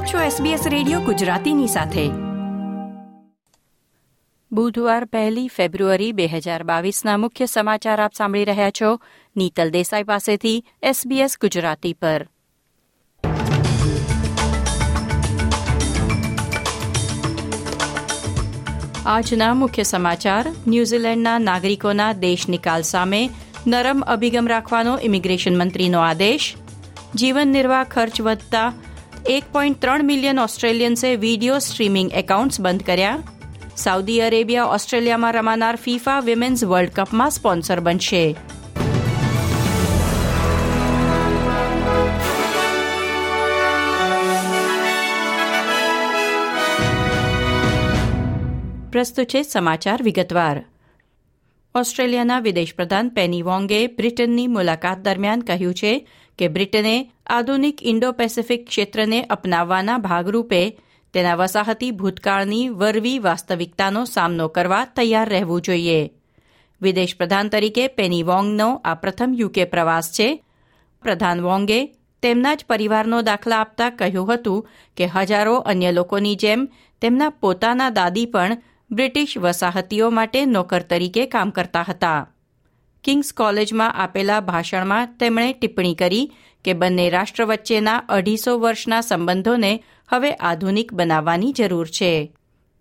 આપ છો SBS radio ગુજરાતીની સાથે. બુધવાર પહેલી ફેબ્રુઆરી બે હજાર બાવીસના મુખ્ય સમાચાર આપ સાંભળી રહ્યા છો. નીતલ દેસાઈ પાસેથી SBS ગુજરાતી પર. આજના મુખ્ય સમાચાર, ન્યૂઝીલેન્ડના નાગરિકોના દેશ નિકાલ સામે નરમ અભિગમ રાખવાનો ઇમિગ્રેશન મંત્રીનો આદેશ. જીવન નિર્વાહ ખર્ચ વધતા એક પોઈન્ટ ત્રણ મિલિયન ઓસ્ટ્રેલિયન્સે વીડિયો સ્ટ્રીમિંગ એકાઉન્ટ્સ બંધ કર્યા. સાઉદી અરેબિયા ઓસ્ટ્રેલિયામાં રમાનાર ફીફા વિમેન્સ વર્લ્ડ કપમાં સ્પોન્સર બનશે. પ્રસ્તુત છે સમાચાર વિગતવાર. ઓસ્ટ્રેલિયાના વિદેશ પ્રધાન પેની વોંગે બ્રિટનની મુલાકાત દરમિયાન કહ્યું છે કે બ્રિટને આધુનિક ઇન્ડો પેસેફિક ક્ષેત્રને અપનાવવાના ભાગરૂપે તેના વસાહતી ભૂતકાળની વરવી વાસ્તવિકતાનો સામનો કરવા તૈયાર રહેવું જોઈએ. વિદેશ પ્રધાન તરીકે પેની વોંગનો આ પ્રથમ યુકે પ્રવાસ છે. પ્રધાન વોંગે તેમના જ પરિવારનો દાખલા આપતા કહ્યું હતું કે હજારો અન્ય લોકોની જેમ તેમના પોતાના દાદી પણ બ્રિટિશ વસાહતીઓ માટે નોકર તરીકે કામ કરતા હતા. કિંગ્સ કોલેજમાં આપેલા ભાષણમાં તેમણે ટિપ્પણી કરી કે બંને રાષ્ટ્ર વચ્ચેના અઢીસો વર્ષના સંબંધોને હવે આધુનિક બનાવવાની જરૂર છે.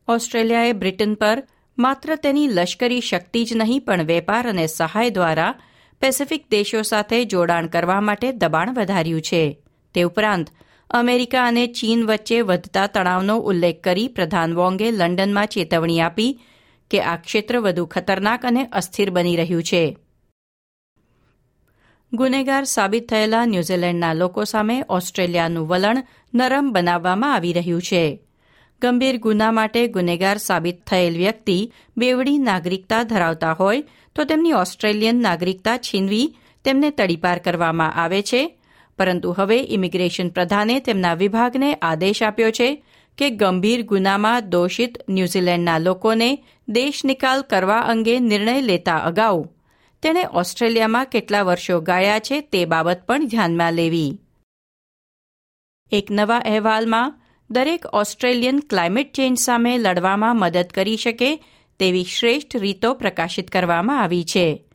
ઓસ્ટ્રેલિયાએ બ્રિટન પર માત્ર તેની લશ્કરી શક્તિ જ નહીં, પણ વેપાર અને સહાય દ્વારા પેસિફિક દેશો સાથે જોડાણ કરવા માટે દબાણ વધાર્યું છે. તે ઉપરાંત, અમેરિકા અને ચીન વચ્ચે વધતા તણાવનો ઉલ્લેખ કરી પ્રધાન વોંગે લંડનમાં ચેતવણી આપી કે આ ક્ષેત્ર વધુ ખતરનાક અને અસ્થિર બની રહ્યું છે. ગુનેગાર સાબિત થયેલા ન્યૂઝીલેન્ડના લોકો સામે ઓસ્ટ્રેલિયાનું વલણ નરમ બનાવવામાં આવી રહ્યું છે. ગંભીર ગુના માટે ગુનેગાર સાબિત થયેલ વ્યક્તિ બેવડી નાગરિકતા ધરાવતા હોય તો તેમની ઓસ્ટ્રેલિયન નાગરિકતા છીનવી તેમને તડીપાર કરવામાં આવે છે. પરંતુ હવે ઇમિગ્રેશન પ્રધાને તેમના વિભાગને આદેશ આપ્યો છે કે ગંભીર ગુનામાં દોષિત ન્યૂઝીલેન્ડના લોકોને દેશ નિકાલ કરવા અંગે નિર્ણય લેતા અગાઉ તેણે ઓસ્ટ્રેલિયામાં કેટલા વર્ષો ગાળ્યા છે તે બાબત પણ ધ્યાનમાં લેવી. એક નવા અહેવાલમાં, દરેક ઓસ્ટ્રેલિયન ક્લાઇમેટ ચેન્જ સામે લડવામાં મદદ કરી શકે તેવી શ્રેષ્ઠ રીતો પ્રકાશિત કરવામાં આવી છે.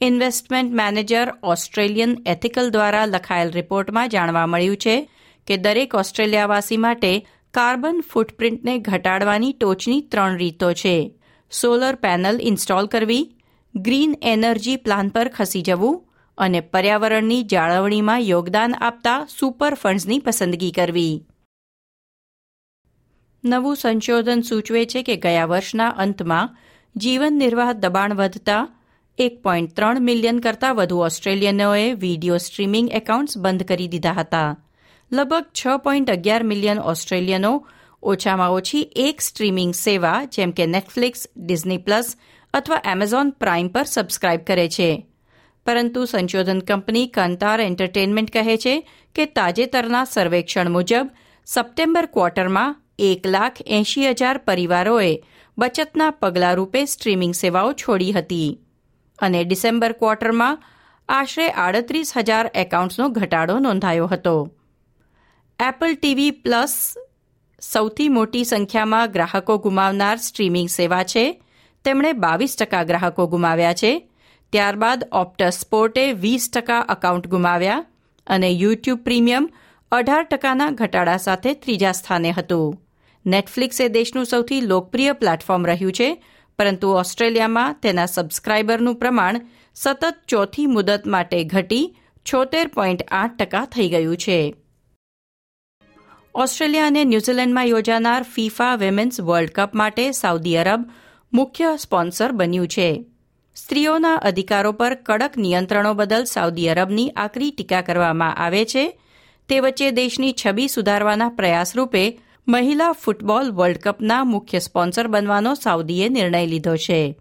ઇન્વેસ્ટમેન્ટ મેનેજર ઓસ્ટ્રેલિયન એથિકલ દ્વારા લખાયેલ રિપોર્ટમાં જાણવા મળ્યું છે કે દરેક ઓસ્ટ્રેલિયાવાસી માટે કાર્બન ફૂટપ્રિન્ટને ઘટાડવાની ટોચની ત્રણ રીતો છે. સોલર પેનલ ઇન્સ્ટોલ કરવી ગ્રીન એનર્જી પ્લાન પર ખસી જવું અને પર્યાવરણની જાળવણીમાં યોગદાન આપતા સુપર ફંડ્સની પસંદગી કરવી. નવું સંશોધન સૂચવે છે કે ગયા વર્ષના અંતમાં જીવન નિર્વાહ દબાણ વધતા એક પોઈન્ટ ત્રણ મિલિયન કરતાં વધુ ઓસ્ટ્રેલિયનોએ વીડિયો સ્ટ્રીમિંગ એકાઉન્ટ્સ બંધ કરી દીધા હતા. લગભગ છ પોઈન્ટ અગિયાર મિલિયન ઓસ્ટ્રેલિયનો ઓછામાં ઓછી એક સ્ટ્રીમિંગ સેવા જેમ કે નેટફ્લિક્સ, ડિઝની પ્લસ અથવા એમેઝોન પ્રાઇમ પર સબસ્ક્રાઇબ કરે છે. પરંતુ સંશોધન કંપની કંતાર એન્ટરટેનમેન્ટ કહે છે કે તાજેતરના સર્વેક્ષણ મુજબ સપ્ટેમ્બર ક્વાર્ટરમાં એક લાખ એંશી હજાર પરિવારોએ બચતના પગલા રૂપે સ્ટ્રીમિંગ સેવાઓ છોડી હતી. અને ડિસેમ્બર ક્વાર્ટરમાં આશરે આડત્રીસ હજાર એકાઉન્ટ્સનો ઘટાડો નોંધાયો હતો. એપલ ટીવી પ્લસ સૌથી મોટી સંખ્યામાં ગ્રાહકો ગુમાવનાર સ્ટ્રીમિંગ સેવા છે તેમણે બાવીસ ટકા ગ્રાહકો ગુમાવ્યા છે. ત્યારબાદ ઓપ્ટસ સ્પોર્ટે વીસ ટકા અકાઉન્ટ ગુમાવ્યા અને યુટ્યુબ પ્રીમિયમ અઢાર ટકાના ઘટાડા સાથે ત્રીજા સ્થાને હતું. નેટફ્લિક્સ એ દેશનું સૌથી લોકપ્રિય પ્લેટફોર્મ રહ્યું છે, પરંતુ ઓસ્ટ્રેલિયામાં તેના સબસ્ક્રાઇબરનું પ્રમાણ સતત ચોથી મુદત માટે ઘટી છોતેર પોઈન્ટ આઠ ટકા થઈ ગયું છે. ઓસ્ટ્રેલિયા અને ન્યૂઝીલેન્ડમાં યોજાનાર ફીફા વિમેન્સ વર્લ્ડ કપ માટે સાઉદી અરબ મુખ્ય સ્પોન્સર બન્યું છે. સ્ત્રીઓના અધિકારો પર કડક નિયંત્રણો બદલ સાઉદી અરબની આકરી ટીકા કરવામાં આવે છે. તે વચ્ચે દેશની છબી સુધારવાના પ્રયાસરૂપે મહિલા ફૂટબોલ વર્લ્ડ કપના મુખ્ય સ્પોન્સર બનવાનો સાઉદીએ નિર્ણય લીધો છે.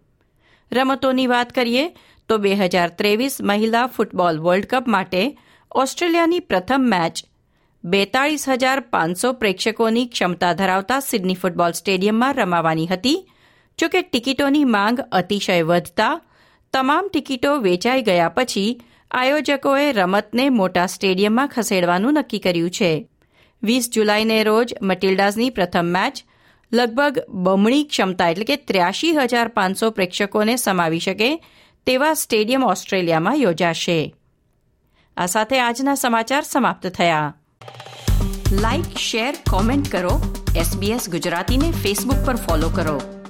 રમતોની વાત કરીએ, તો બે હજાર ત્રેવીસ મહિલા ફૂટબોલ વર્લ્ડ કપ માટે ઓસ્ટ્રેલિયાની પ્રથમ મેચ બેતાળીસ હજાર પાંચસો પ્રેક્ષકોની ક્ષમતા ધરાવતા સિડની ફૂટબોલ સ્ટેડિયમમાં રમાવાની હતી. જોકે ટિકિટોની માંગ અતિશય વધતા તમામ ટિકિટો વેચાઈ ગયા પછી આયોજકોએ રમતને મોટા સ્ટેડિયમમાં ખસેડવાનું નક્કી કર્યું છે. વીસ જુલાઈને રોજ મટિલ્ડાઝની પ્રથમ મેચ લગભગ બમણી ક્ષમતા એટલે કે ત્ર્યાસી હજાર પાંચસો પ્રેક્ષકોને સમાવી શકે તેવા સ્ટેડિયમ ઓસ્ટ્રેલિયામાં યોજાશે. આ સાથે આજના સમાચાર સમાપ્ત થયા. લાઇક શેર, કોમેન્ટ કરો. એસબીએસ ગુજરાતીને ફેસબુક પર ફોલો કરો.